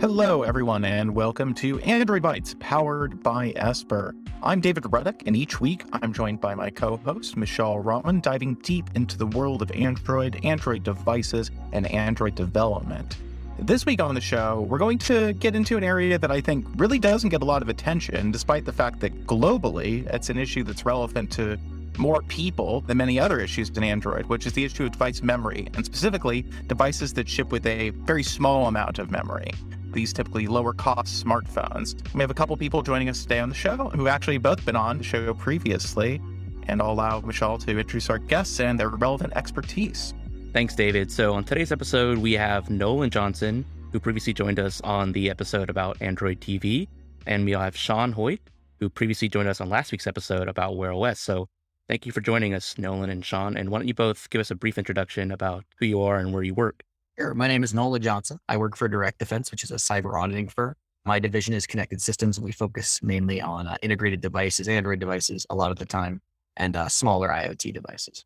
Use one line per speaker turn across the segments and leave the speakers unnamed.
Hello, everyone, and welcome to Android Bytes, powered by Esper. I'm David Ruddock, and each week I'm joined by my co host, Mishaal Rahman, diving deep into the world of Android, Android devices, and Android development. This week on the show, we're going to get into an area that I think really doesn't get a lot of attention, despite the fact that globally it's an issue that's relevant to more people than many other issues in Android, which is the issue of device memory, and specifically devices that ship with a very small amount of memory these typically lower cost smartphones. We have a couple people joining us today on the show who actually both been on the show previously, and I'll allow Mishaal to introduce our guests and their relevant expertise.
Thanks, David. So, on today's episode, we have Nolen Johnson, who previously joined us on the episode about Android TV, and we'll have Sean Hoyt, who previously joined us on last week's episode about Wear OS. So, thank you for joining us, Nolan and Sean. And why don't you both give us a brief introduction about who you are and where you work?
Sure. My name is Nolen Johnson. I work for DirectDefense, which is a cyber auditing firm. My division is connected systems, and we focus mainly on uh, integrated devices, Android devices, a lot of the time, and uh, smaller IoT devices.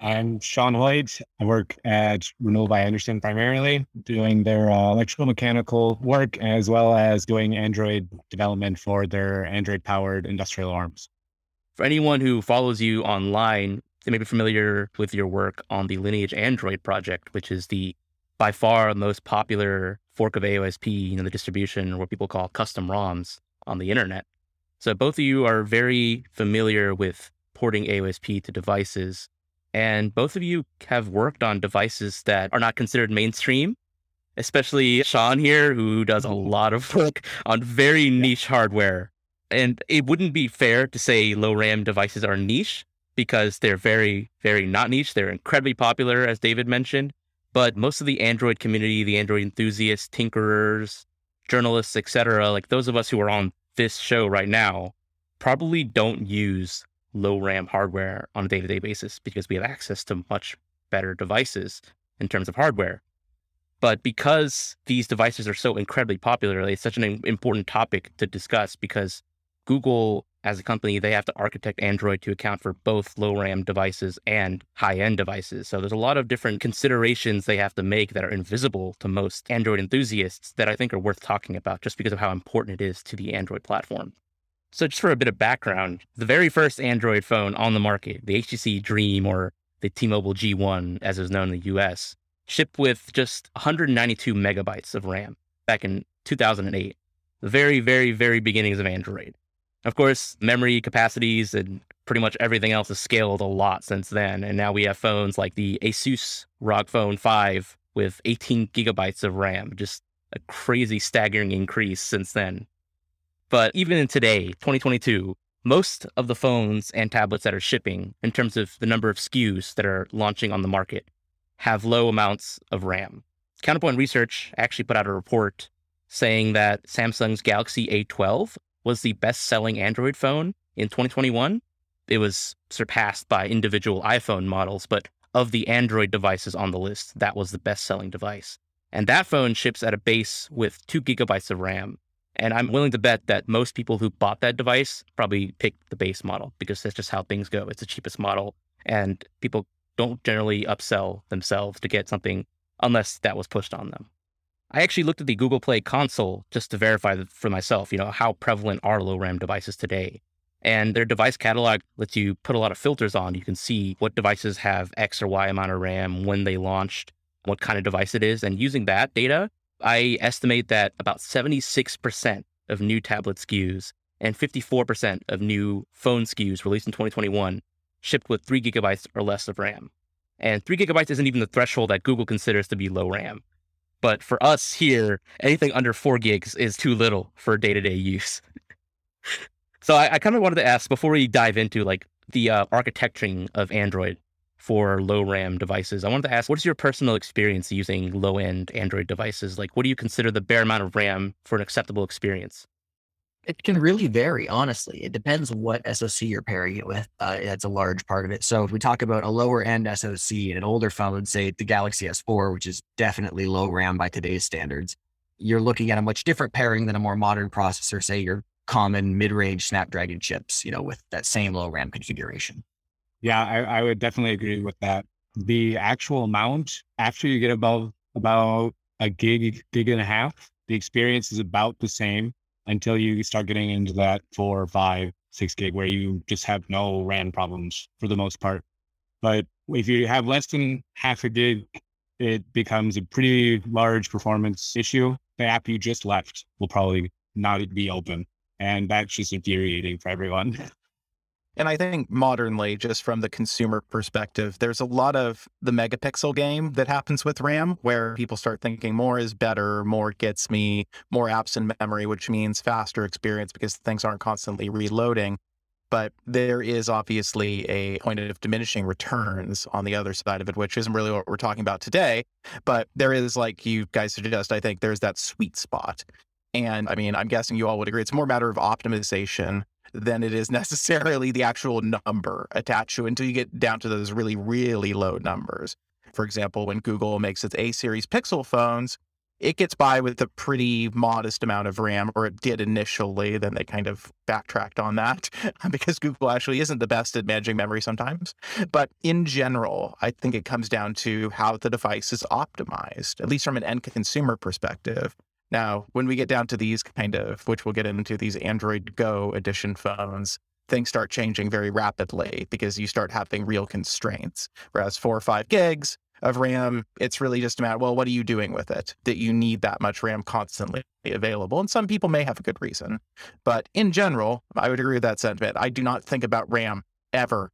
I'm Sean Hoyt. I work at Renewal by Andersen primarily, doing their uh, electrical mechanical work as well as doing Android development for their Android powered industrial arms.
For anyone who follows you online, they may be familiar with your work on the Lineage Android project, which is the by far the most popular fork of AOSP, you know, the distribution or what people call custom ROMs on the internet. So both of you are very familiar with porting AOSP to devices. And both of you have worked on devices that are not considered mainstream, especially Sean here, who does a mm-hmm. lot of work on very niche hardware. And it wouldn't be fair to say low RAM devices are niche because they're very, very not niche. They're incredibly popular, as David mentioned. But most of the Android community, the Android enthusiasts, tinkerers, journalists, etc., like those of us who are on this show right now, probably don't use low RAM hardware on a day to day basis because we have access to much better devices in terms of hardware. But because these devices are so incredibly popular, it's such an important topic to discuss because Google as a company, they have to architect Android to account for both low RAM devices and high end devices. So there's a lot of different considerations they have to make that are invisible to most Android enthusiasts that I think are worth talking about just because of how important it is to the Android platform. So, just for a bit of background, the very first Android phone on the market, the HTC Dream or the T Mobile G1, as it was known in the US, shipped with just 192 megabytes of RAM back in 2008, the very, very, very beginnings of Android. Of course, memory capacities and pretty much everything else has scaled a lot since then. And now we have phones like the Asus ROG Phone 5 with 18 gigabytes of RAM, just a crazy, staggering increase since then. But even in today, 2022, most of the phones and tablets that are shipping, in terms of the number of SKUs that are launching on the market, have low amounts of RAM. Counterpoint Research actually put out a report saying that Samsung's Galaxy A12 was the best selling Android phone in 2021. It was surpassed by individual iPhone models, but of the Android devices on the list, that was the best selling device. And that phone ships at a base with two gigabytes of RAM. And I'm willing to bet that most people who bought that device probably picked the base model because that's just how things go. It's the cheapest model. And people don't generally upsell themselves to get something unless that was pushed on them. I actually looked at the Google Play console just to verify for myself, you know, how prevalent are low RAM devices today. And their device catalog lets you put a lot of filters on. You can see what devices have X or Y amount of RAM, when they launched, what kind of device it is. And using that data, I estimate that about 76% of new tablet SKUs and 54% of new phone SKUs released in 2021 shipped with three gigabytes or less of RAM. And three gigabytes isn't even the threshold that Google considers to be low RAM. But for us here, anything under four gigs is too little for day to day use. so I, I kind of wanted to ask before we dive into like the uh, architecturing of Android for low RAM devices. I wanted to ask, what is your personal experience using low end Android devices? Like, what do you consider the bare amount of RAM for an acceptable experience?
It can really vary, honestly. It depends what SoC you're pairing it with. Uh, that's a large part of it. So if we talk about a lower end SoC and an older phone, say the Galaxy S4, which is definitely low RAM by today's standards, you're looking at a much different pairing than a more modern processor, say your common mid-range Snapdragon chips, you know, with that same low RAM configuration.
Yeah, I, I would definitely agree with that. The actual amount after you get above about a gig, gig and a half, the experience is about the same until you start getting into that four, five, six gig where you just have no RAM problems for the most part. But if you have less than half a gig, it becomes a pretty large performance issue. The app you just left will probably not be open. And that's just infuriating for everyone.
And I think modernly, just from the consumer perspective, there's a lot of the megapixel game that happens with RAM where people start thinking more is better, more gets me, more apps in memory, which means faster experience because things aren't constantly reloading. But there is obviously a point of diminishing returns on the other side of it, which isn't really what we're talking about today. But there is, like you guys suggest, I think there's that sweet spot. And I mean, I'm guessing you all would agree it's more a matter of optimization than it is necessarily the actual number attached to until you get down to those really, really low numbers. For example, when Google makes its A series Pixel phones, it gets by with a pretty modest amount of RAM, or it did initially. Then they kind of backtracked on that because Google actually isn't the best at managing memory sometimes. But in general, I think it comes down to how the device is optimized, at least from an end consumer perspective. Now, when we get down to these kind of, which we'll get into these Android Go edition phones, things start changing very rapidly because you start having real constraints. Whereas four or five gigs of RAM, it's really just a matter, well, what are you doing with it that you need that much RAM constantly available? And some people may have a good reason. But in general, I would agree with that sentiment. I do not think about RAM ever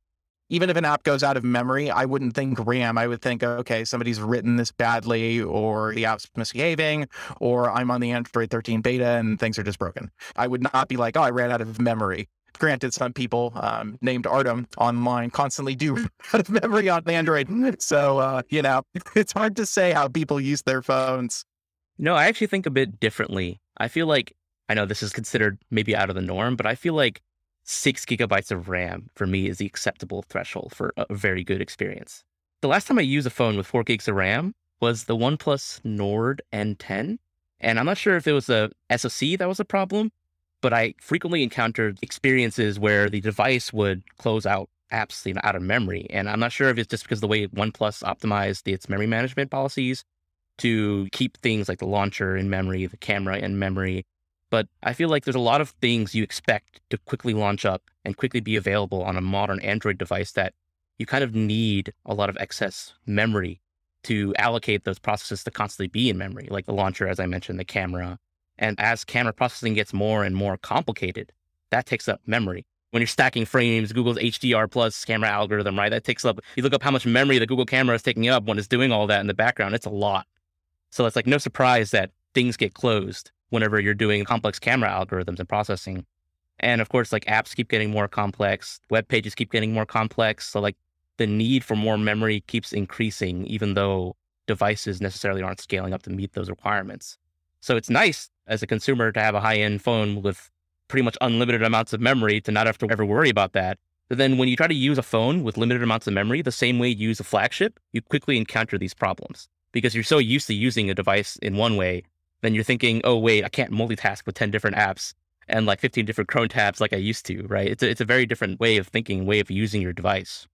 even if an app goes out of memory, I wouldn't think RAM. I would think, okay, somebody's written this badly, or the app's misbehaving, or I'm on the Android 13 beta and things are just broken. I would not be like, oh, I ran out of memory. Granted, some people um, named Artem online constantly do out of memory on the Android. So, uh, you know, it's hard to say how people use their phones.
No, I actually think a bit differently. I feel like, I know this is considered maybe out of the norm, but I feel like six gigabytes of RAM for me is the acceptable threshold for a very good experience. The last time I used a phone with four gigs of RAM was the OnePlus Nord N10. And I'm not sure if it was a SoC that was a problem, but I frequently encountered experiences where the device would close out apps you know, out of memory. And I'm not sure if it's just because the way OnePlus optimized its memory management policies to keep things like the launcher in memory, the camera in memory, but I feel like there's a lot of things you expect to quickly launch up and quickly be available on a modern Android device that you kind of need a lot of excess memory to allocate those processes to constantly be in memory, like the launcher, as I mentioned, the camera. And as camera processing gets more and more complicated, that takes up memory. When you're stacking frames, Google's HDR plus camera algorithm, right? That takes up, you look up how much memory the Google camera is taking up when it's doing all that in the background, it's a lot. So it's like no surprise that things get closed whenever you're doing complex camera algorithms and processing. And of course, like apps keep getting more complex, web pages keep getting more complex. So like the need for more memory keeps increasing, even though devices necessarily aren't scaling up to meet those requirements. So it's nice as a consumer to have a high end phone with pretty much unlimited amounts of memory to not have to ever worry about that. But then when you try to use a phone with limited amounts of memory, the same way you use a flagship, you quickly encounter these problems because you're so used to using a device in one way then you're thinking, oh, wait, I can't multitask with 10 different apps and like 15 different Chrome tabs like I used to, right? It's a, it's a very different way of thinking, way of using your device.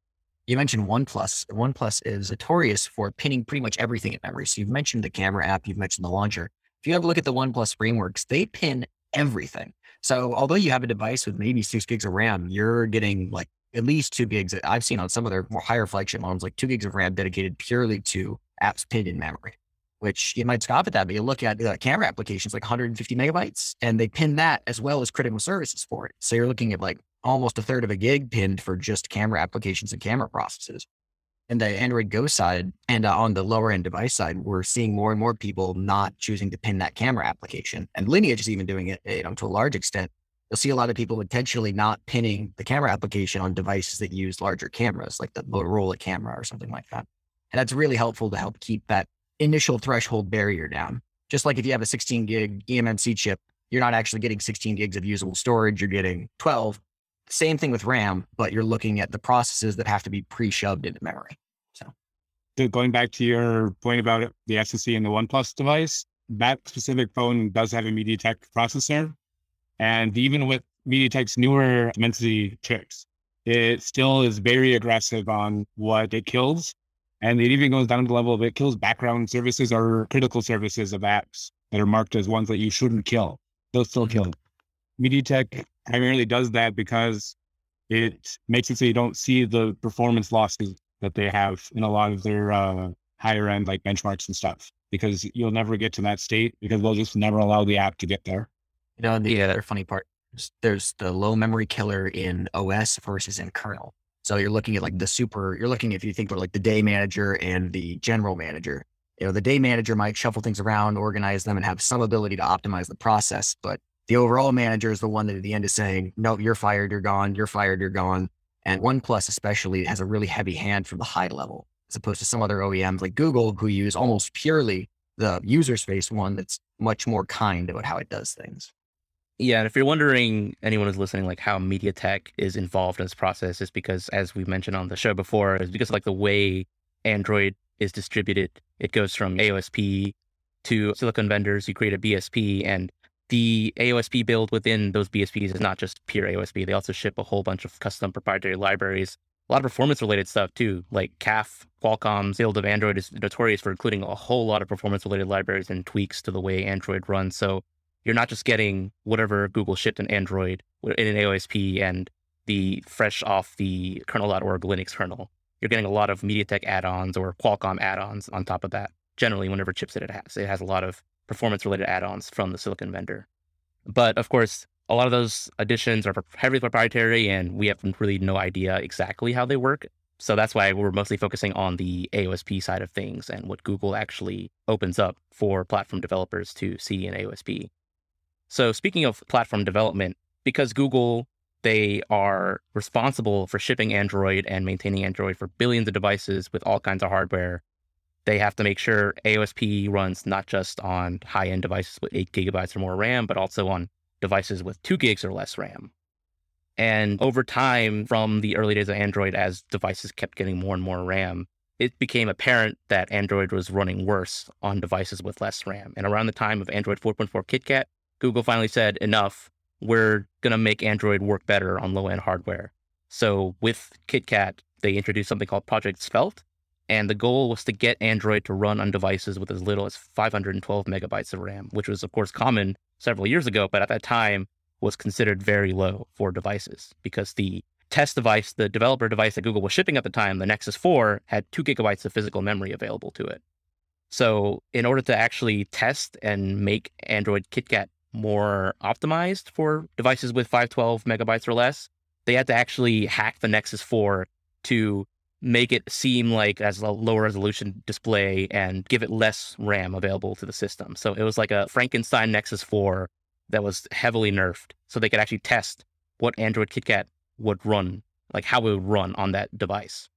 You mentioned OnePlus. OnePlus is notorious for pinning pretty much everything in memory. So you've mentioned the camera app, you've mentioned the launcher. If you have a look at the OnePlus frameworks, they pin everything. So although you have a device with maybe six gigs of RAM, you're getting like at least two gigs. I've seen on some of their more higher flagship models, like two gigs of RAM dedicated purely to apps pinned in memory which you might scoff at that, but you look at the camera applications like 150 megabytes and they pin that as well as critical services for it. So you're looking at like almost a third of a gig pinned for just camera applications and camera processes. And the Android Go side and uh, on the lower end device side, we're seeing more and more people not choosing to pin that camera application. And Lineage is even doing it, you know, to a large extent. You'll see a lot of people intentionally not pinning the camera application on devices that use larger cameras, like the Motorola camera or something like that. And that's really helpful to help keep that initial threshold barrier down. Just like if you have a 16 gig eMMC chip, you're not actually getting 16 gigs of usable storage, you're getting 12. Same thing with RAM, but you're looking at the processes that have to be pre shoved into memory. So,
going back to your point about the SoC and the OnePlus device, that specific phone does have a MediaTek processor. And even with MediaTek's newer Dimensity chips, it still is very aggressive on what it kills And it even goes down to the level of it kills background services or critical services of apps that are marked as ones that you shouldn't kill. They'll still
Mm-hmm.
kill. MediaTek primarily does that because it makes it so you don't see the performance losses that they have in a lot of their uh, higher end like benchmarks and stuff. Because you'll never get to that state because they'll just never allow the app to get there.
You know, the other funny part there's the low memory killer in OS versus in kernel. So you're looking at like the super, you're looking if you think about like the day manager and the general manager. You know, the day manager might shuffle things around, organize them, and have some ability to optimize the process. But the overall manager is the one that at the end is saying, no, you're fired, you're gone, you're fired, you're gone. And OnePlus especially has a really heavy hand from the high level, as opposed to some other OEMs like Google, who use almost purely the user space one that's much more kind about how it does things.
Yeah, and if you're wondering, anyone who's listening, like how MediaTek is involved in this process, is because, as we mentioned on the show before, is because of, like the way Android is distributed. It goes from AOSP to silicon vendors. You create a BSP, and the AOSP build within those BSPs is not just pure AOSP. They also ship a whole bunch of custom proprietary libraries, a lot of performance related stuff too, like CAF. Qualcomm's build of Android is notorious for including a whole lot of performance related libraries and tweaks to the way Android runs. So you're not just getting whatever Google shipped in Android in an AOSP and the fresh off the kernel.org Linux kernel. You're getting a lot of MediaTek add-ons or Qualcomm add-ons on top of that. Generally, whenever chipset it has, it has a lot of performance-related add-ons from the silicon vendor. But of course, a lot of those additions are heavily proprietary, and we have really no idea exactly how they work. So that's why we're mostly focusing on the AOSP side of things and what Google actually opens up for platform developers to see in AOSP. So speaking of platform development, because Google they are responsible for shipping Android and maintaining Android for billions of devices with all kinds of hardware. They have to make sure AOSP runs not just on high end devices with eight gigabytes or more RAM, but also on devices with two gigs or less RAM. And over time, from the early days of Android, as devices kept getting more and more RAM, it became apparent that Android was running worse on devices with less RAM. And around the time of Android 4.4 KitKat, Google finally said, enough, we're going to make Android work better on low end hardware. So with KitKat, they introduced something called Project Svelte. And the goal was to get Android to run on devices with as little as 512 megabytes of RAM, which was, of course, common several years ago, but at that time was considered very low for devices because the test device, the developer device that Google was shipping at the time, the Nexus 4, had two gigabytes of physical memory available to it. So, in order to actually test and make Android KitKat more optimized for devices with 512 megabytes or less, they had to actually hack the Nexus 4 to make it seem like as a lower resolution display and give it less RAM available to the system. So it was like a Frankenstein Nexus 4 that was heavily nerfed so they could actually test what Android KitKat would run, like how it would run on that device.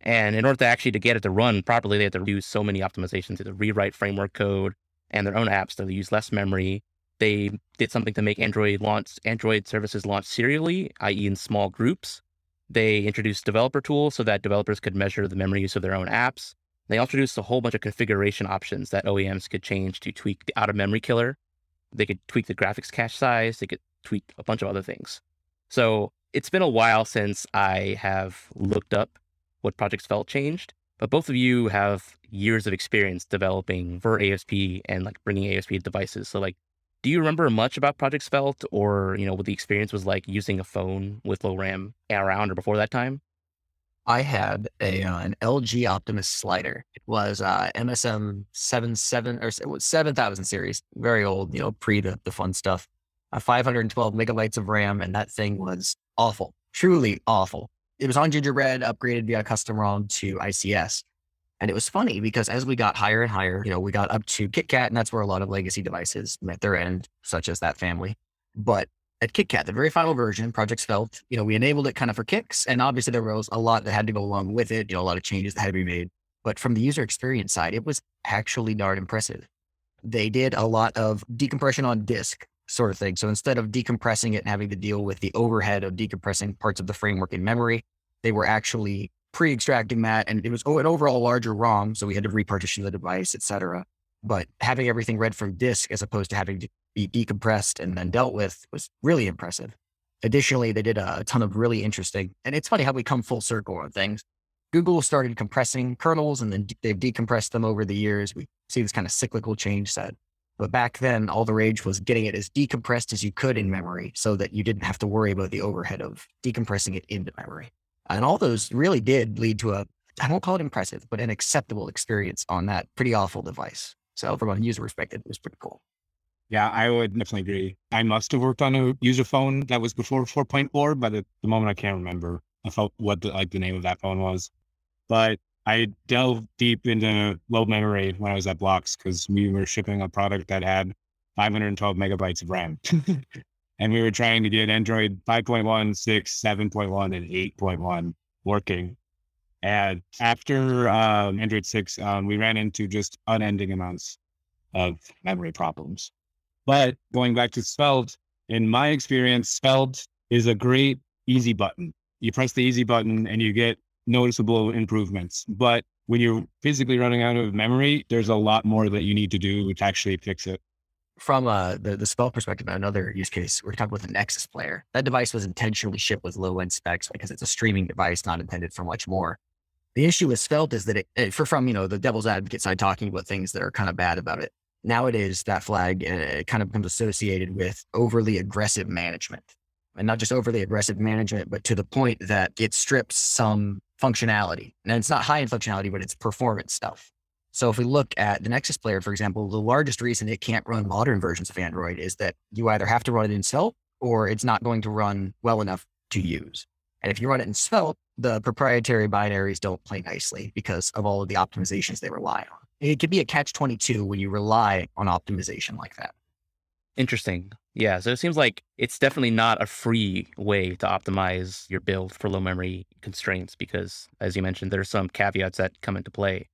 And in order to actually to get it to run properly, they had to do so many optimizations to rewrite framework code and their own apps to use less memory. They did something to make Android launch Android services launch serially, i.e., in small groups. They introduced developer tools so that developers could measure the memory use of their own apps. They introduced a whole bunch of configuration options that OEMs could change to tweak the out of memory killer. They could tweak the graphics cache size. They could tweak a bunch of other things. So it's been a while since I have looked up what Project Svelte changed, but both of you have years of experience developing for ASP and like bringing ASP devices. So like, do you remember much about Project Svelte or, you know, what the experience was like using a phone with low RAM around or before that time?
I had a uh, an LG Optimus slider. It was uh, MSM seven seven or seven thousand series, very old, you know, pre the, the fun stuff. Uh, 512 megabytes of RAM, and that thing was awful, truly awful. It was on Gingerbread, upgraded via custom ROM to ICS, and it was funny because as we got higher and higher, you know, we got up to KitKat, and that's where a lot of legacy devices met their end, such as that family. But at KitKat, the very final version, Project Svelte, you know, we enabled it kind of for kicks. And obviously there was a lot that had to go along with it, you know, a lot of changes that had to be made. But from the user experience side, it was actually darn impressive. They did a lot of decompression on disk sort of thing. So instead of decompressing it and having to deal with the overhead of decompressing parts of the framework in memory, they were actually pre-extracting that. And it was an overall larger ROM. So we had to repartition the device, et cetera. But having everything read from disk as opposed to having to be decompressed and then dealt with was really impressive. Additionally, they did a ton of really interesting, and it's funny how we come full circle on things. Google started compressing kernels and then they've decompressed them over the years. We see this kind of cyclical change set. But back then, all the rage was getting it as decompressed as you could in memory so that you didn't have to worry about the overhead of decompressing it into memory. And all those really did lead to a, I don't call it impressive, but an acceptable experience on that pretty awful device. So from a user perspective, it was pretty cool.
Yeah, I would definitely agree. I must have worked on a user phone that was before 4.4, but at the moment I can't remember what the, like the name of that phone was. But I delved deep into low memory when I was at Blocks because we were shipping a product that had 512 megabytes of RAM. and we were trying to get Android 5.1, 6, 7.1, and 8.1 working. And after um, Android 6, um, we ran into just unending amounts of memory problems. But going back to Svelte, in my experience, Svelte is a great easy button. You press the easy button and you get noticeable improvements. But when you're physically running out of memory, there's a lot more that you need to do to actually fix it.
From uh, the, the Svelte perspective, another use case, we're talking about the Nexus player. That device was intentionally shipped with low end specs because it's a streaming device, not intended for much more. The issue with Svelte is that it, eh, for from, you know, the devil's advocate side talking about things that are kind of bad about it. Nowadays, that flag uh, kind of becomes associated with overly aggressive management and not just overly aggressive management, but to the point that it strips some functionality. And it's not high end functionality, but it's performance stuff. So if we look at the Nexus player, for example, the largest reason it can't run modern versions of Android is that you either have to run it in Svelte or it's not going to run well enough to use. And if you run it in Svelte, the proprietary binaries don't play nicely because of all of the optimizations they rely on. It could be a catch 22 when you rely on optimization like that.
Interesting. Yeah. So it seems like it's definitely not a free way to optimize your build for low memory constraints because, as you mentioned, there's some caveats that come into play.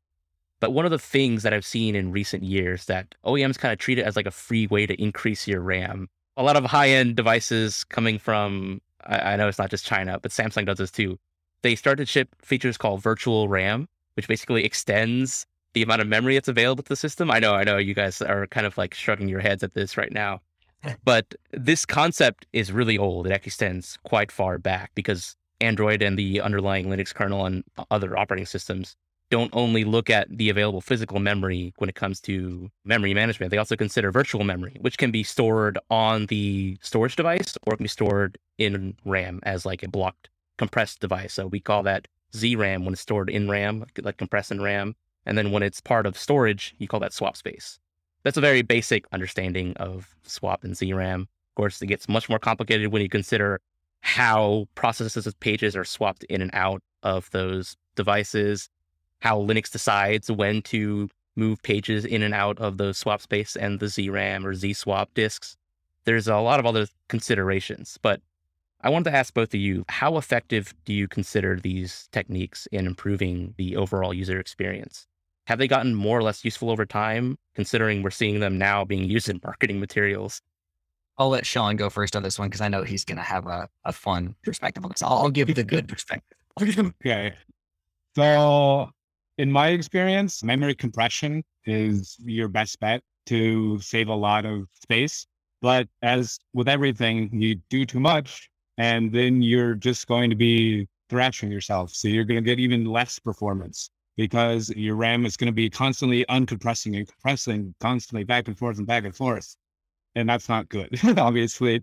But one of the things that I've seen in recent years that OEMs kind of treat it as like a free way to increase your RAM. A lot of high end devices coming from, I, I know it's not just China, but Samsung does this too. They start to ship features called virtual RAM, which basically extends the amount of memory that's available to the system. I know, I know you guys are kind of like shrugging your heads at this right now. But this concept is really old. It actually extends quite far back because Android and the underlying Linux kernel and other operating systems don't only look at the available physical memory when it comes to memory management. They also consider virtual memory, which can be stored on the storage device or can be stored in RAM as like a blocked compressed device. So we call that ZRAM when it's stored in RAM, like compressed in RAM. And then when it's part of storage, you call that swap space. That's a very basic understanding of swap and ZRAM. Of course, it gets much more complicated when you consider how processes of pages are swapped in and out of those devices, how Linux decides when to move pages in and out of the swap space and the ZRAM or ZSwap disks. There's a lot of other considerations, but I wanted to ask both of you how effective do you consider these techniques in improving the overall user experience? have they gotten more or less useful over time, considering we're seeing them now being used in marketing materials?
I'll let Sean go first on this one because I know he's going to have a, a fun perspective on this. I'll, I'll give you the good perspective.
okay. So, in my experience, memory compression is your best bet to save a lot of space. But as with everything, you do too much, and then you're just going to be thrashing yourself. So, you're going to get even less performance because your RAM is going to be constantly uncompressing and compressing constantly back and forth and back and forth. And that's not good, obviously.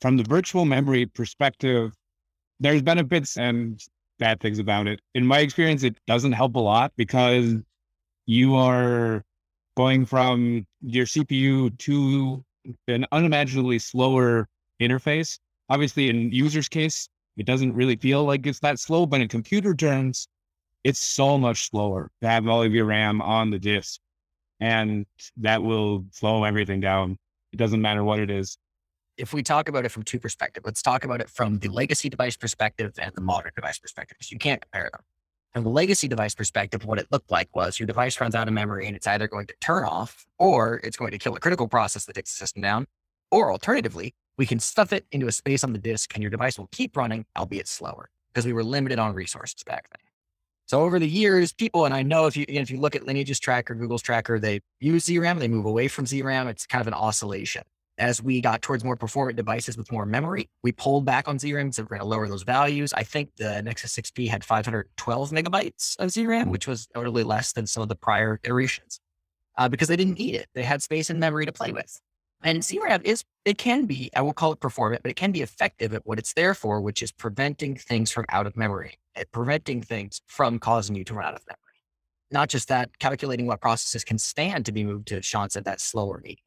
From the virtual memory perspective, there's benefits and bad things about it. In my experience, it doesn't help a lot because you are going from your CPU to an unimaginably slower interface. Obviously, in user's case, it doesn't really feel like it's that slow, but in computer terms, it's so much slower to have all of your RAM on the disk. And that will slow everything down. It doesn't matter what it is.
If we talk about it from two perspectives, let's talk about it from the legacy device perspective and the modern device perspective, because you can't compare them. From the legacy device perspective, what it looked like was your device runs out of memory and it's either going to turn off or it's going to kill a critical process that takes the system down. Or alternatively, we can stuff it into a space on the disk and your device will keep running, albeit slower, because we were limited on resources back then. So over the years, people, and I know if you if you look at Lineage's tracker, Google's tracker, they use ZRAM, they move away from ZRAM. It's kind of an oscillation. As we got towards more performant devices with more memory, we pulled back on ZRAM, so we're going to lower those values. I think the Nexus 6P had 512 megabytes of ZRAM, which was notably less than some of the prior iterations uh, because they didn't need it. They had space and memory to play with. And ZRAM is, it can be, I won't call it performant, but it can be effective at what it's there for, which is preventing things from out of memory, at preventing things from causing you to run out of memory. Not just that, calculating what processes can stand to be moved to, Sean said, that slower medium.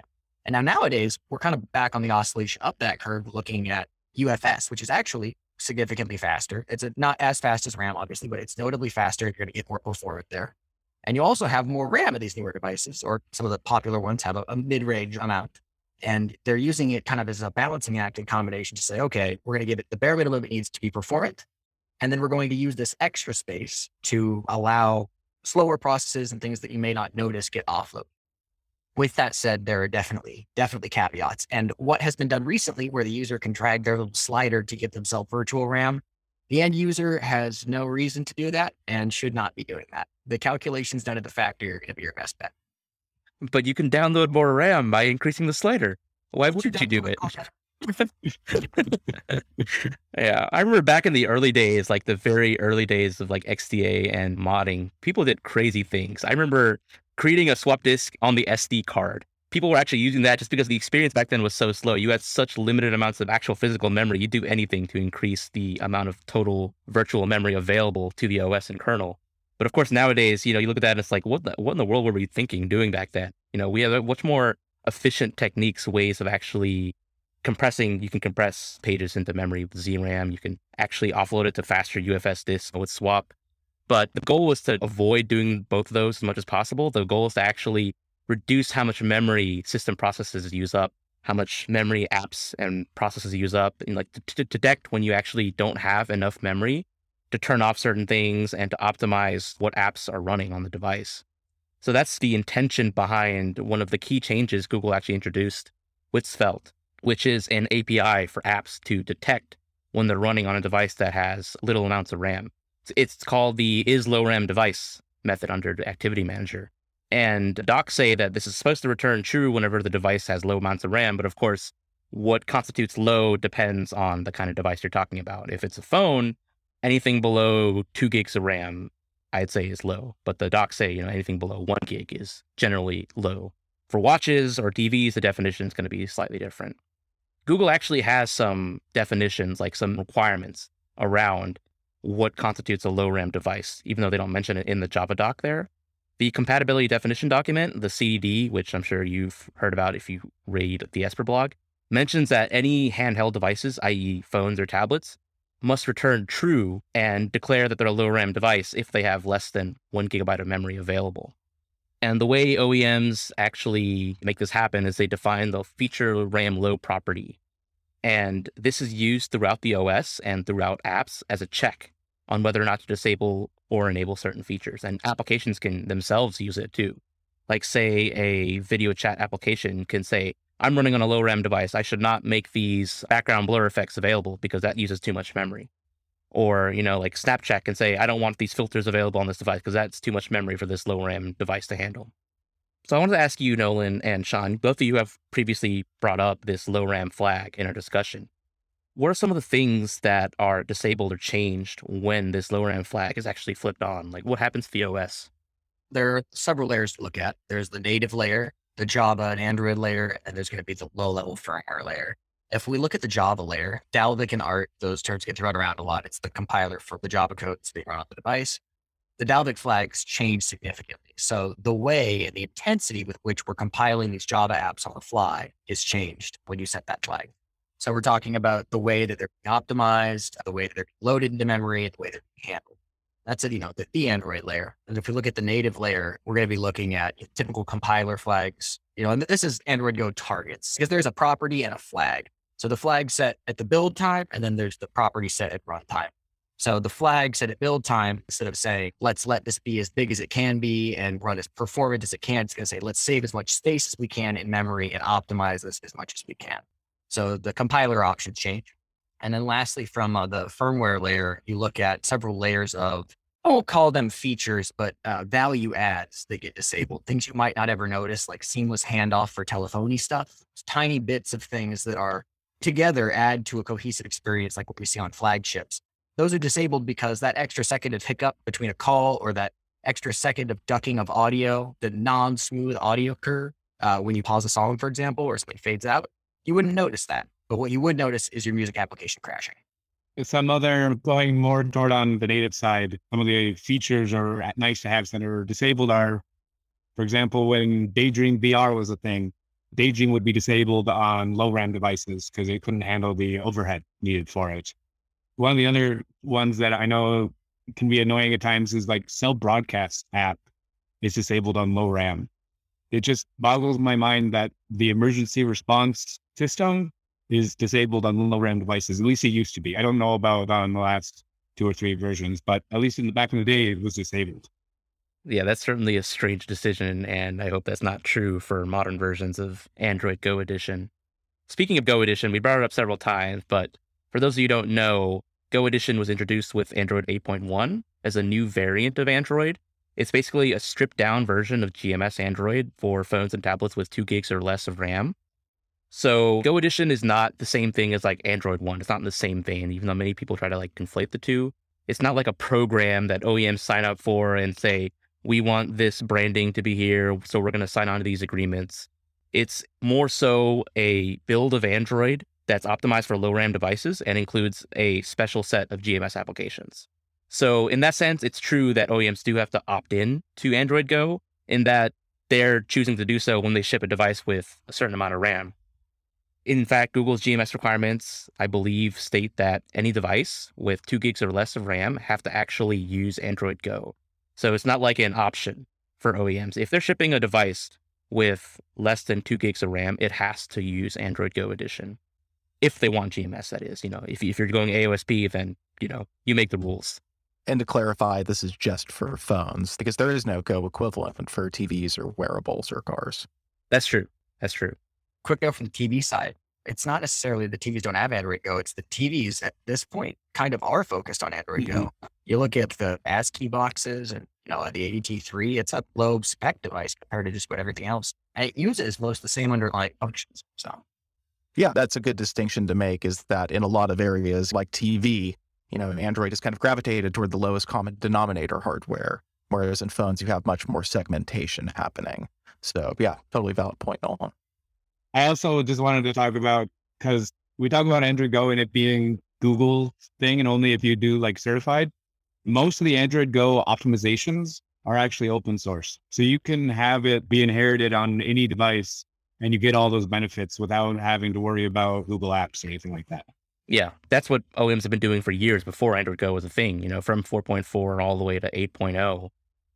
And now nowadays, we're kind of back on the oscillation up that curve, looking at UFS, which is actually significantly faster. It's not as fast as RAM, obviously, but it's notably faster. You're going to get more performance there. And you also have more RAM of these newer devices, or some of the popular ones have a, a mid range amount. And they're using it kind of as a balancing act in combination to say, okay, we're going to give it the bare minimum it needs to be performant. And then we're going to use this extra space to allow slower processes and things that you may not notice get offloaded. With that said, there are definitely, definitely caveats. And what has been done recently where the user can drag their little slider to give themselves virtual RAM, the end user has no reason to do that and should not be doing that. The calculations done at the factory are going to be your best bet
but you can download more RAM by increasing the slider. Why wouldn't you do it? yeah, I remember back in the early days, like the very early days of like XDA and modding, people did crazy things. I remember creating a swap disk on the SD card. People were actually using that just because the experience back then was so slow. You had such limited amounts of actual physical memory. You'd do anything to increase the amount of total virtual memory available to the OS and kernel. But of course, nowadays, you know, you look at that and it's like, what, the, what in the world were we thinking doing back then? You know, we have much more efficient techniques, ways of actually compressing. You can compress pages into memory with ZRAM. You can actually offload it to faster UFS disks with swap. But the goal was to avoid doing both of those as much as possible. The goal is to actually reduce how much memory system processes use up, how much memory apps and processes use up, and like to, to detect when you actually don't have enough memory to turn off certain things and to optimize what apps are running on the device. So that's the intention behind one of the key changes Google actually introduced with Svelte, which is an API for apps to detect when they're running on a device that has little amounts of RAM. It's called the is low device method under activity manager. And docs say that this is supposed to return true whenever the device has low amounts of RAM. But of course, what constitutes low depends on the kind of device you're talking about. If it's a phone, anything below two gigs of RAM, I'd say is low. But the docs say, you know, anything below one gig is generally low. For watches or TVs, the definition is going to be slightly different. Google actually has some definitions, like some requirements around what constitutes a low RAM device, even though they don't mention it in the Java doc there. The compatibility definition document, the CDD, which I'm sure you've heard about if you read the Esper blog, mentions that any handheld devices, i.e., phones or tablets, must return true and declare that they're a low RAM device if they have less than one gigabyte of memory available. And the way OEMs actually make this happen is they define the feature RAM low property. And this is used throughout the OS and throughout apps as a check on whether or not to disable or enable certain features. And applications can themselves use it too. Like, say, a video chat application can say, I'm running on a low RAM device. I should not make these background blur effects available because that uses too much memory. Or, you know, like Snapchat can say, I don't want these filters available on this device because that's too much memory for this low RAM device to handle. So I wanted to ask you, Nolen and Sean, both of you have previously brought up this low RAM flag in our discussion. What are some of the things that are disabled or changed when this low RAM flag is actually flipped on? Like what happens to the OS?
There are several layers to look at. There's the native layer, the Java and Android layer, and there's going to be the low level firmware layer. If we look at the Java layer, Dalvik and ART, those terms get thrown around a lot. It's the compiler for the Java code that's being run on the device. The Dalvik flags change significantly. So the way and the intensity with which we're compiling these Java apps on the fly is changed when you set that flag. So we're talking about the way that they're optimized, the way that they're loaded into memory, the way they're handled. That's it, you know, the, the Android layer. And if we look at the native layer, we're going to be looking at typical compiler flags, you know, and this is Android Go targets because there's a property and a flag. So the flag set at the build time, and then there's the property set at runtime. So the flag set at build time, instead of saying, let's let this be as big as it can be and run as performant as it can, it's going to say, let's save as much space as we can in memory and optimize this as much as we can. So the compiler options change. And then lastly, from uh, the firmware layer, you look at several layers of I won't call them features, but uh, value adds that get disabled. Things you might not ever notice, like seamless handoff for telephony stuff. Tiny bits of things that are together add to a cohesive experience, like what we see on flagships. Those are disabled because that extra second of hiccup between a call or that extra second of ducking of audio, the non-smooth audio curve uh, when you pause a song, for example, or something fades out, you wouldn't notice that. But what you would notice is your music application crashing
some other going more toward on the native side, some of the features or nice to have that are disabled are, for example, when Daydream VR was a thing, Daydream would be disabled on low RAM devices because it couldn't handle the overhead needed for it. One of the other ones that I know can be annoying at times is like Cell Broadcast app is disabled on low RAM. It just boggles my mind that the emergency response system is disabled on low RAM devices. At least it used to be. I don't know about on the last two or three versions, but at least in the back in the day, it was disabled.
Yeah, that's certainly a strange decision, and I hope that's not true for modern versions of Android Go Edition. Speaking of Go Edition, we brought it up several times, but for those of you who don't know, Go Edition was introduced with Android 8.1 as a new variant of Android. It's basically a stripped down version of GMS Android for phones and tablets with two gigs or less of RAM. So Go Edition is not the same thing as like Android One. It's not in the same vein, even though many people try to like conflate the two. It's not like a program that OEMs sign up for and say, we want this branding to be here, so we're going to sign on to these agreements. It's more so a build of Android that's optimized for low RAM devices and includes a special set of GMS applications. So, in that sense, it's true that OEMs do have to opt in to Android Go in that they're choosing to do so when they ship a device with a certain amount of RAM. In fact, Google's GMS requirements, I believe, state that any device with two gigs or less of RAM have to actually use Android Go. So it's not like an option for OEMs. If they're shipping a device with less than two gigs of RAM, it has to use Android Go edition. If they want GMS, that is. You know, if, if you're going AOSP, then, you know, you make the rules.
And to clarify, this is just for phones because there is no Go equivalent for TVs or wearables or cars.
That's true. That's true
quick note from the TV side. It's not necessarily the TVs don't have Android Go. It's the TVs at this point kind of are focused on Android mm-hmm. Go. You look at the Askey boxes and you know the ADT3, it's a low spec device compared to just about everything else, and it uses most of the same underlying functions. So,
yeah, that's a good distinction to make. Is that in a lot of areas like TV, you know, Android has kind of gravitated toward the lowest common denominator hardware, whereas in phones you have much more segmentation happening. So, yeah, totally valid point, Nolen.
I also just wanted to talk about because we talk about Android Go and it being Google thing, and only if you do like certified. Most of the Android Go optimizations are actually open source, so you can have it be inherited on any device, and you get all those benefits without having to worry about Google Apps or anything like that.
Yeah, that's what OEMs have been doing for years before Android Go was a thing. You know, from 4.4 all the way to 8.0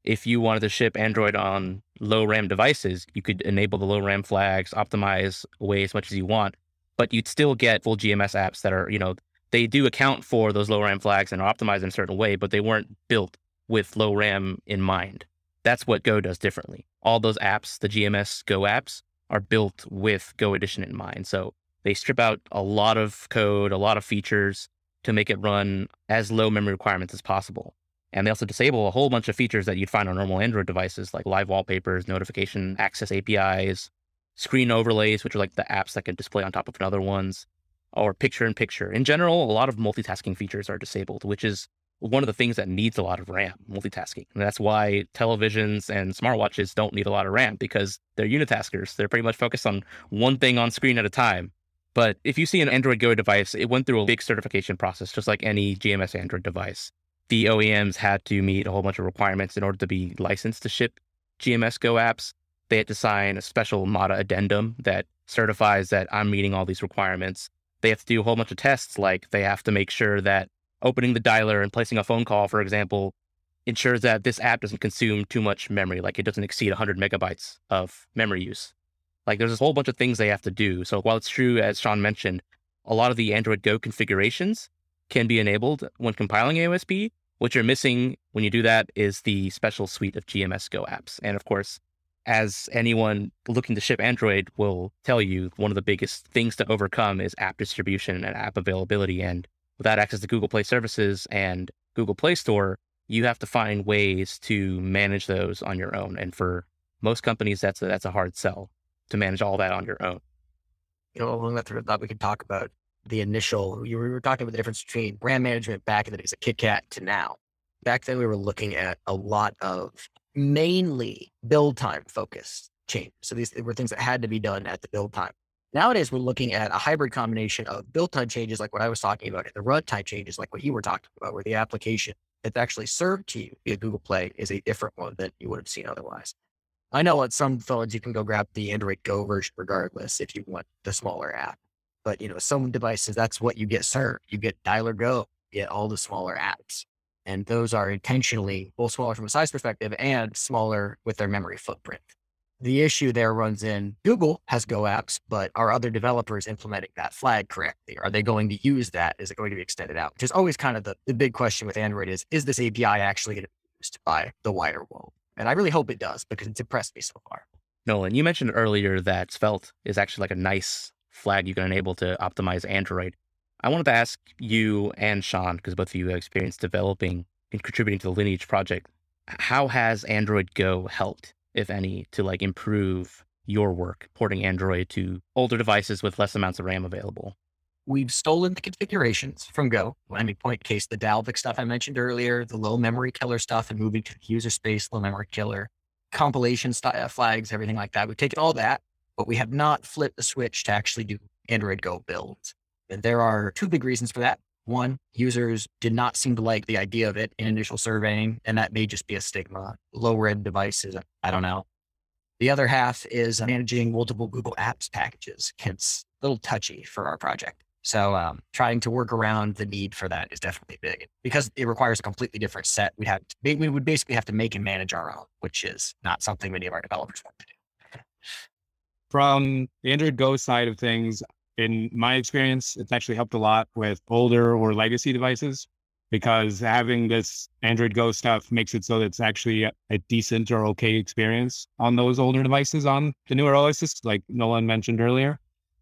if you wanted to ship Android on low RAM devices, you could enable the low RAM flags, optimize away as much as you want, but you'd still get full GMS apps that are, you know, they do account for those low RAM flags and are optimized in a certain way, but they weren't built with low RAM in mind. That's what Go does differently. All those apps, the GMS Go apps, are built with Go Edition in mind. So they strip out a lot of code, a lot of features to make it run as low memory requirements as possible. And they also disable a whole bunch of features that you'd find on normal Android devices, like live wallpapers, notification access APIs, screen overlays, which are like the apps that can display on top of another ones, or picture in picture. In general, a lot of multitasking features are disabled, which is one of the things that needs a lot of RAM, multitasking. And that's why televisions and smartwatches don't need a lot of RAM because they're unitaskers. They're pretty much focused on one thing on screen at a time. But if you see an Android Go device, it went through a big certification process, just like any GMS Android device the OEMs had to meet a whole bunch of requirements in order to be licensed to ship GMS Go apps. They had to sign a special MADA addendum that certifies that I'm meeting all these requirements. They have to do a whole bunch of tests, like they have to make sure that opening the dialer and placing a phone call, for example, ensures that this app doesn't consume too much memory, like it doesn't exceed 100 megabytes of memory use. Like there's a whole bunch of things they have to do. So while it's true, as Sean mentioned, a lot of the Android Go configurations can be enabled when compiling AOSP, what you're missing when you do that is the special suite of GMS Go apps. And of course, as anyone looking to ship Android will tell you, one of the biggest things to overcome is app distribution and app availability. And without access to Google Play services and Google Play Store, you have to find ways to manage those on your own. And for most companies, that's a, that's a hard sell to manage all that on your own.
You know, along that I thought, we could talk about the initial. You were talking about the difference between brand management back in the days of KitKat to now. Back then, we were looking at a lot of mainly build time focused changes. So these were things that had to be done at the build time. Nowadays, we're looking at a hybrid combination of build time changes, like what I was talking about, and the runtime changes, like what you were talking about, where the application that's actually served to you via Google Play is a different one than you would have seen otherwise. I know on some phones you can go grab the Android Go version regardless if you want the smaller app. But you know, some devices that's what you get served. You get Dialer Go, you get all the smaller apps. And those are intentionally both smaller from a size perspective and smaller with their memory footprint. The issue there runs in Google has Go apps, but are other developers implementing that flag correctly? Are they going to use that? Is it going to be extended out? Which is always kind of the, the big question with Android is, is this API actually going to be used by the wider world? And I really hope it does because it's impressed me so far.
Nolen, you mentioned earlier that Svelte is actually like a nice flag you can enable to optimize Android. I wanted to ask you and Sean, because both of you have experience developing and contributing to the Lineage project, how has Android Go helped if any, to like improve your work porting Android to older devices with less amounts of RAM available?
We've stolen the configurations from Go. I mean, point case, the Dalvik stuff I mentioned earlier, the low memory killer stuff and moving to the user space, low memory killer, compilation st- uh, flags, everything like that. We've taken all that, but we have not flipped the switch to actually do Android Go builds. And there are two big reasons for that. One, users did not seem to like the idea of it in initial surveying, and that may just be a stigma. Lower end devices, I don't know. The other half is managing multiple Google Apps packages. It's a little touchy for our project. So um, trying to work around the need for that is definitely big because it requires a completely different set. We'd have to, we would basically have to make and manage our own, which is not something many of our developers want to do.
From the Android Go side of things, in my experience, it's actually helped a lot with older or legacy devices because having this Android Go stuff makes it so that it's actually a, decent or okay experience on those older devices on the newer OSs, like Nolen mentioned earlier.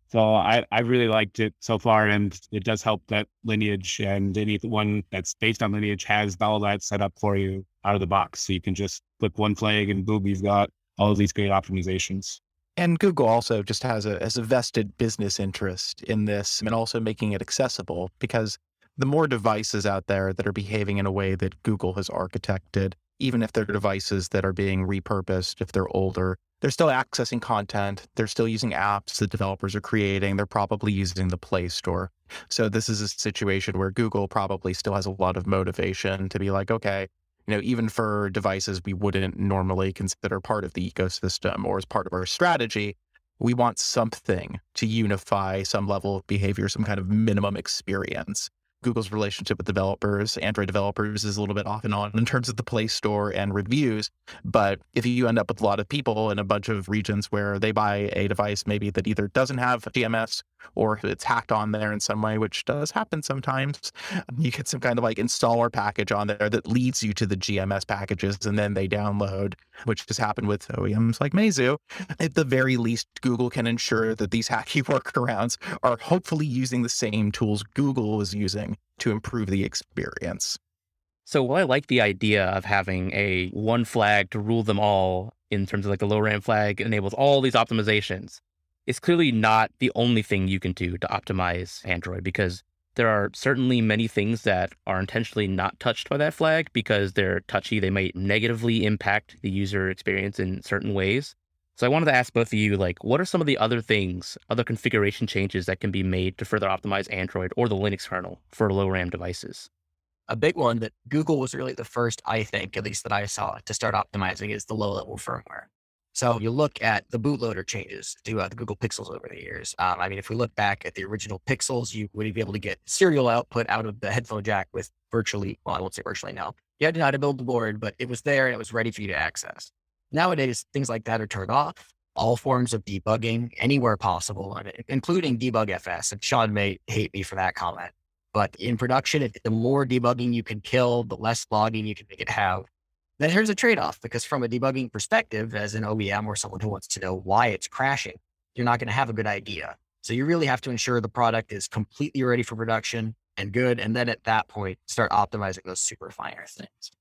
So I, I really liked it so far, and it does help that Lineage and any one that's based on Lineage has all that set up for you out of the box. So you can just flip one flag and boom, you've got all of these great optimizations.
And Google also just has a, has a vested business interest in this and also making it accessible because the more devices out there that are behaving in a way that Google has architected, even if they're devices that are being repurposed, if they're older, they're still accessing content. They're still using apps that developers are creating. They're probably using the Play Store. So this is a situation where Google probably still has a lot of motivation to be like, okay, you know, even for devices we wouldn't normally consider part of the ecosystem or as part of our strategy, we want something to unify some level of behavior, some kind of minimum experience. Google's relationship with developers, Android developers, is a little bit off and on in terms of the Play Store and reviews. But if you end up with a lot of people in a bunch of regions where they buy a device maybe that either doesn't have GMS or if it's hacked on there in some way, which does happen sometimes, you get some kind of like installer package on there that leads you to the GMS packages and then they download, which has happened with OEMs like Meizu. At the very least, Google can ensure that these hacky workarounds are hopefully using the same tools Google was using to improve the experience.
So while I like the idea of having a one flag to rule them all in terms of like the low RAM flag enables all these optimizations, it's clearly not the only thing you can do to optimize Android because there are certainly many things that are intentionally not touched by that flag because they're touchy. They might negatively impact the user experience in certain ways. So I wanted to ask both of you, like, what are some of the other things, other configuration changes that can be made to further optimize Android or the Linux kernel for low RAM devices?
A big one that Google was really the first, I think, at least that I saw, to start optimizing is the low level firmware. So you look at the bootloader changes to uh, the Google Pixels over the years. Um, I mean, if we look back at the original Pixels, you would be able to get serial output out of the headphone jack with virtually, well, I won't say virtually now. You had to know how to build the board, but it was there and it was ready for you to access. Nowadays, things like that are turned off. All forms of debugging anywhere possible, including debug FS. And Sean may hate me for that comment, but in production, the more debugging you can kill, the less logging you can make it have. Then here's a trade off because from a debugging perspective, as an OEM or someone who wants to know why it's crashing, you're not going to have a good idea. So you really have to ensure the product is completely ready for production and good. And then at that point, start optimizing those super finer things.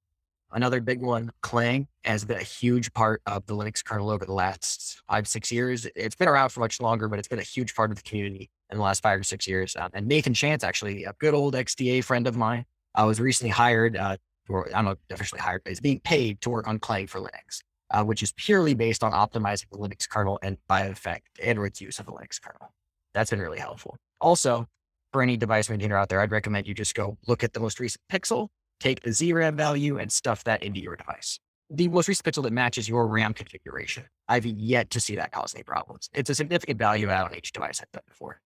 Another big one, Clang, has been a huge part of the Linux kernel over the last five, six years. It's been around for much longer, but it's been a huge part of the community in the last five or six years. Um, and Nathan Chance, actually, a good old XDA friend of mine, I was recently hired, uh, or I don't officially hired, he's being paid to work on Clang for Linux, uh, which is purely based on optimizing the Linux kernel and by effect, Android's use of the Linux kernel. That's been really helpful. Also, for any device maintainer out there, I'd recommend you just go look at the most recent pixel take the ZRAM value and stuff that into your device. The most recent pixel that matches your RAM configuration. I've yet to see that cause any problems. It's a significant value add on each device I've done before.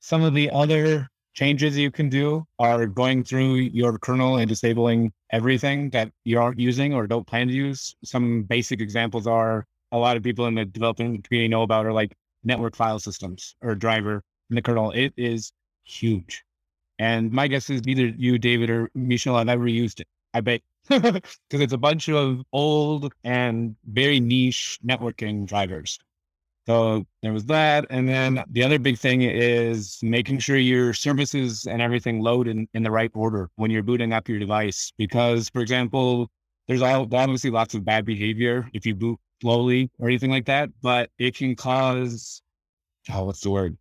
Some of the other changes you can do are going through your kernel and disabling everything that you aren't using or don't plan to use. Some basic examples are a lot of people in the development community know about are like network file systems or driver in the kernel. It is huge. And my guess is neither you, David, or Mishaal have ever used it. I bet because it's a bunch of old and very niche networking drivers. So there was that. And then the other big thing is making sure your services and everything load in, in the right order when you're booting up your device. Because, for example, there's obviously lots of bad behavior if you boot slowly or anything like that, but it can cause, oh, what's the word?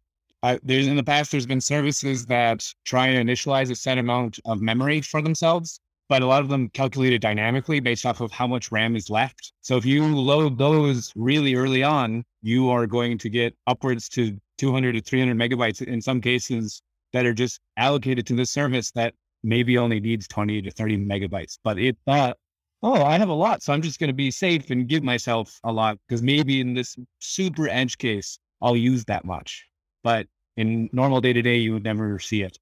There's in the past, there's been services that try and initialize a set amount of memory for themselves, but a lot of them calculated dynamically based off of how much RAM is left. So if you load those really early on, you are going to get upwards to 200 to 300 megabytes in some cases that are just allocated to the service that maybe only needs 20 to 30 megabytes. But it thought, oh, I have a lot, so I'm just going to be safe and give myself a lot because maybe in this super edge case, I'll use that much. But in normal day to day, you would never see it.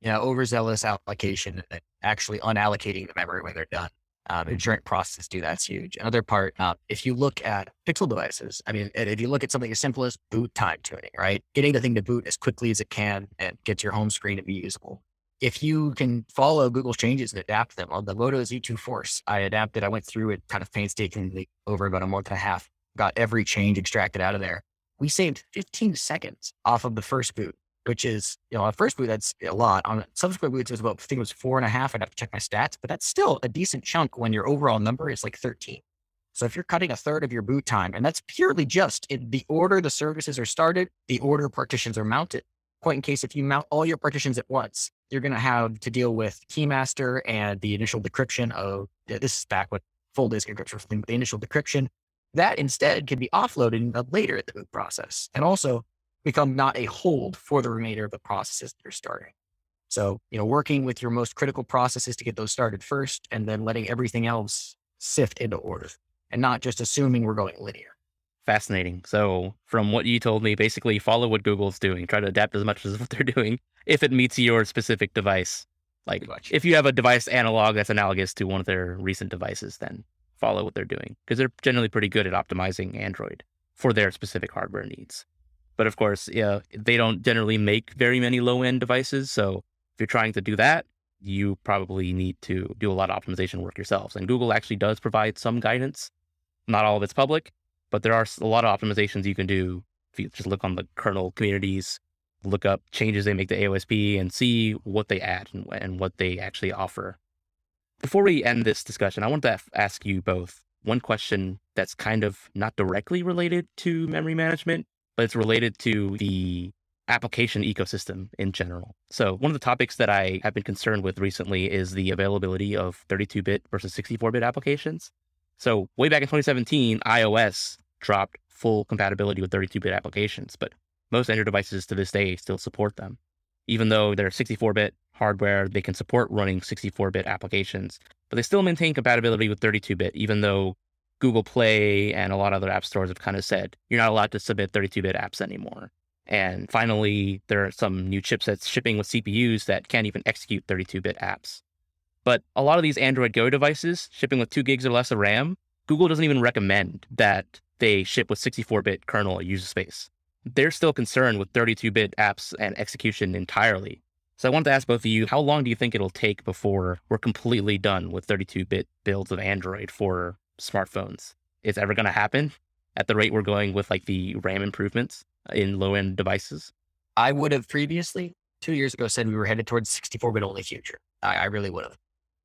Yeah, overzealous application, eh, actually unallocating the memory when they're done. Um, ensuring processes do that's huge. Another part, um, if you look at Pixel devices, I mean, if you look at something as simple as boot time tuning, right? Getting the thing to boot as quickly as it can and get your home screen to be usable. If you can follow Google's changes and adapt them on the Moto Z2 Force, I adapted, I went through it kind of painstakingly over about a month and a half, got every change extracted out of there we saved 15 seconds off of the first boot, which is, you know, on first boot, that's a lot. On subsequent boots, it was about, I think it was four and a half. I'd have to check my stats, but that's still a decent chunk when your overall number is like 13. So if you're cutting a third of your boot time, and that's purely just in the order the services are started, the order partitions are mounted. Point in case, if you mount all your partitions at once, you're going to have to deal with Keymaster and the initial decryption of this is back when full disk encryption, but the initial decryption that instead can be offloaded later in the boot process and also become not a hold for the remainder of the processes that you're starting. So, you know, working with your most critical processes to get those started first and then letting everything else sift into order and not just assuming we're going linear.
Fascinating. So, from what you told me, basically follow what Google's doing, try to adapt as much as what they're doing if it meets your specific device. Like, if you have a device analog that's analogous to one of their recent devices, then follow what they're doing because they're generally pretty good at optimizing Android for their specific hardware needs. But of course, yeah, they don't generally make very many low end devices. So if you're trying to do that, you probably need to do a lot of optimization work yourselves. And Google actually does provide some guidance. Not all of it's public, but there are a lot of optimizations you can do if you just look on the kernel communities, look up changes they make to AOSP and see what they add and, and what they actually offer before we end this discussion, I want to ask you both one question that's kind of not directly related to memory management, but it's related to the application ecosystem in general. So, one of the topics that I have been concerned with recently is the availability of 32 bit versus 64 bit applications. So, way back in 2017, iOS dropped full compatibility with 32 bit applications, but most Android devices to this day still support them. Even though they're 64 bit hardware, they can support running 64 bit applications, but they still maintain compatibility with 32 bit, even though Google Play and a lot of other app stores have kind of said you're not allowed to submit 32 bit apps anymore. And finally, there are some new chipsets shipping with CPUs that can't even execute 32 bit apps. But a lot of these Android Go devices shipping with two gigs or less of RAM, Google doesn't even recommend that they ship with 64 bit kernel user space. They're still concerned with 32 bit apps and execution entirely. So I wanted to ask both of you, how long do you think it'll take before we're completely done with 32-bit builds of Android for smartphones? Is ever going to happen at the rate we're going with like the RAM improvements in low-end devices?
I would have previously, two years ago, said we were headed towards 64-bit only future. I, I really would have.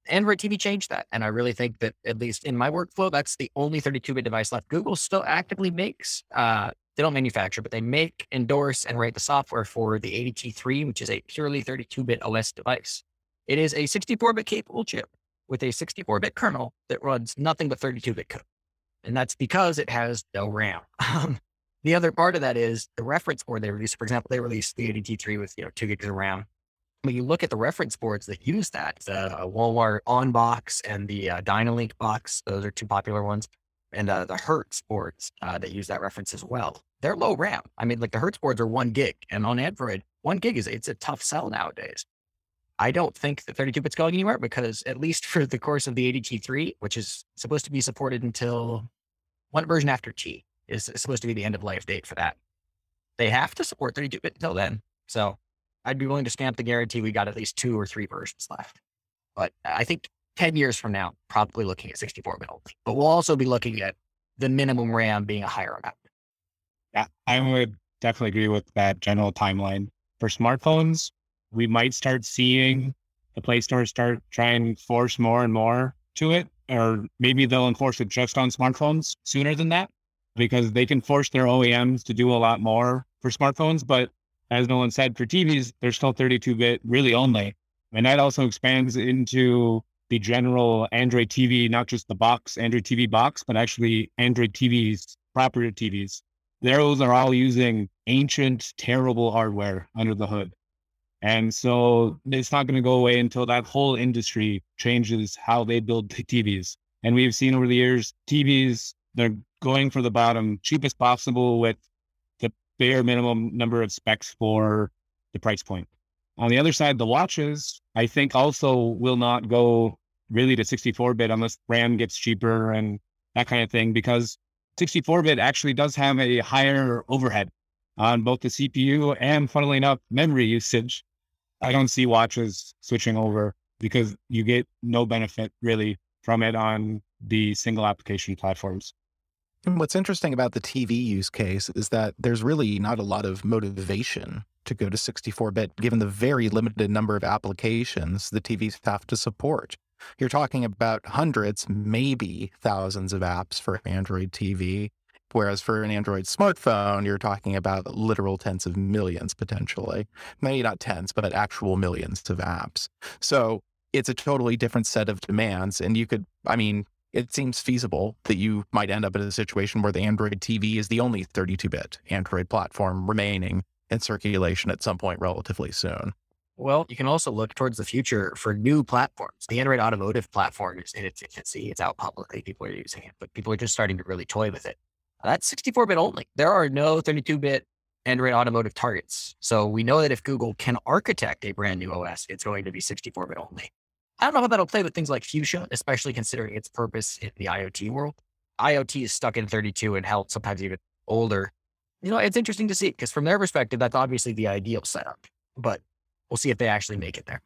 Android TV changed that. And I really think that, at least in my workflow, that's the only 32 bit device left. Google still actively makes, uh, they don't manufacture, but they make, endorse, and write the software for the ADT3, which is a purely 32 bit OS device. It is a 64 bit capable chip with a 64 bit kernel that runs nothing but 32 bit code. And that's because it has no RAM. Um, the other part of that is the reference board they released. For example, they released the ADT3 with you know two gigs of RAM. When you look at the reference boards that use that, the Walmart onn box and the uh, Dynalink box, those are two popular ones, and uh, the Hertz boards uh, that use that reference as well. They're low RAM. I mean, like the Hertz boards are one gig, and on Android, one gig is it's a tough sell nowadays. I don't think the 32 bit's going anywhere because at least for the course of the ADT3, which is supposed to be supported until one version after T is supposed to be the end of life date for that. They have to support 32 bit until then. So I'd be willing to stamp the guarantee we got at least two or three versions left. But I think 10 years from now, probably looking at 64 bit only. But we'll also be looking at the minimum RAM being a higher amount.
Yeah, I would definitely agree with that general timeline. For smartphones, we might start seeing the Play Store start trying to force more and more to it, or maybe they'll enforce it just on smartphones sooner than that because they can force their OEMs to do a lot more for smartphones. But as Nolen said, for TVs, they're still 32 bit really only. And that also expands into the general Android TV, not just the box, Android TV box, but actually Android TVs, proper TVs. Those are all using ancient, terrible hardware under the hood. And so it's not going to go away until that whole industry changes how they build the TVs. And we've seen over the years, TVs, they're going for the bottom, cheapest possible with the bare minimum number of specs for the price point. On the other side, the watches, I think also will not go really to 64 bit unless RAM gets cheaper and that kind of thing, because 64 bit actually does have a higher overhead on both the CPU and, funnily enough, memory usage. I don't see watches switching over because you get no benefit really from it on the single application platforms.
And what's interesting about the TV use case is that there's really not a lot of motivation to go to 64 bit given the very limited number of applications the TVs have to support. You're talking about hundreds, maybe thousands of apps for Android TV. Whereas for an Android smartphone, you're talking about literal tens of millions potentially. Maybe not tens, but actual millions of apps. So it's a totally different set of demands. And you could, I mean, it seems feasible that you might end up in a situation where the Android TV is the only 32 bit Android platform remaining in circulation at some point relatively soon.
Well, you can also look towards the future for new platforms. The Android automotive platform is in its infancy. It's out publicly. People are using it, but people are just starting to really toy with it. That's 64 bit only. There are no 32 bit Android automotive targets. So we know that if Google can architect a brand new OS, it's going to be 64 bit only. I don't know how that'll play with things like Fuchsia, especially considering its purpose in the IoT world. IoT is stuck in 32 and held sometimes even older. You know, it's interesting to see because from their perspective, that's obviously the ideal setup, but we'll see if they actually make it there.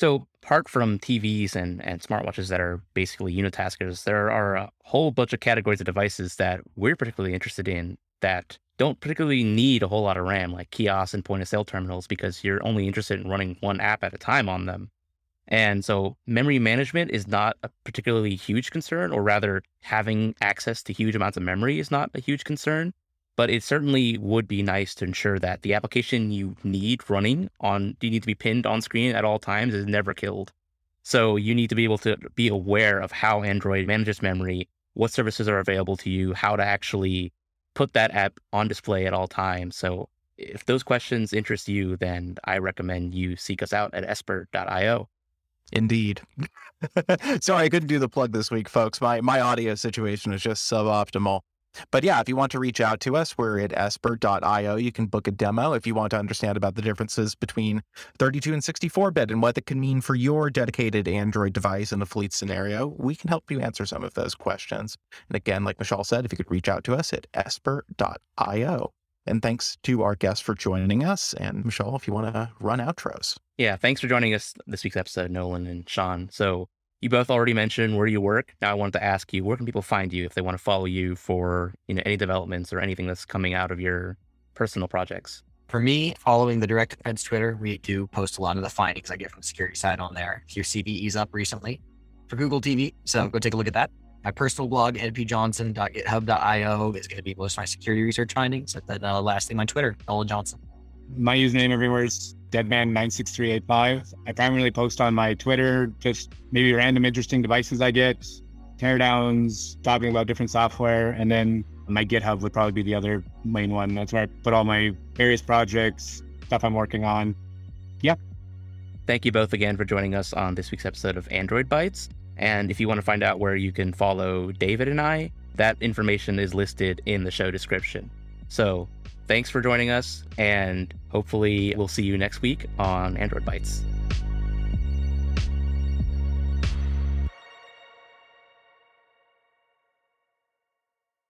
So, apart from TVs and, and smartwatches that are basically unitaskers, there are a whole bunch of categories of devices that we're particularly interested in that don't particularly need a whole lot of RAM, like kiosks and point of sale terminals, because you're only interested in running one app at a time on them. And so memory management is not a particularly huge concern, or rather, having access to huge amounts of memory is not a huge concern. But it certainly would be nice to ensure that the application you need running on, do you need to be pinned on screen at all times, is never killed. So you need to be able to be aware of how Android manages memory, what services are available to you, how to actually put that app on display at all times. So if those questions interest you, then I recommend you seek us out at esper.io.
Indeed. Sorry, I couldn't do the plug this week, folks. My my audio situation is just suboptimal. But yeah, if you want to reach out to us, we're at esper.io. You can book a demo if you want to understand about the differences between 32 and 64 bit and what it can mean for your dedicated Android device in a fleet scenario. We can help you answer some of those questions. And again, like Mishaal said, if you could reach out to us at esper.io. And thanks to our guests for joining us. And Mishaal, if you want to run outros.
Yeah, thanks for joining us this week's episode, Nolen and Sean. So you both already mentioned where you work. Now I wanted to ask you, where can people find you if they want to follow you for you know any developments or anything that's coming out of your personal projects?
For me, following the DirectDefense Twitter, we do post a lot of the findings I get from the security side on there. If your CVE's up recently for Google TV, so go take a look at that. My personal blog, npjohnson.github.io, is going to be most of my security research findings. And then uh, lastly, my Twitter, Nolen Johnson.
My username everywhere is deadman96385. I primarily post on my Twitter, just maybe random interesting devices I get, teardowns, talking about different software, and then my GitHub would probably be the other main one. That's where I put all my various projects, stuff I'm working on. Yeah.
Thank you both again for joining us on this week's episode of Android Bytes. And if you want to find out where you can follow David and I, that information is listed in the show description. So thanks for joining us, and hopefully we'll see you next week on Android Bytes.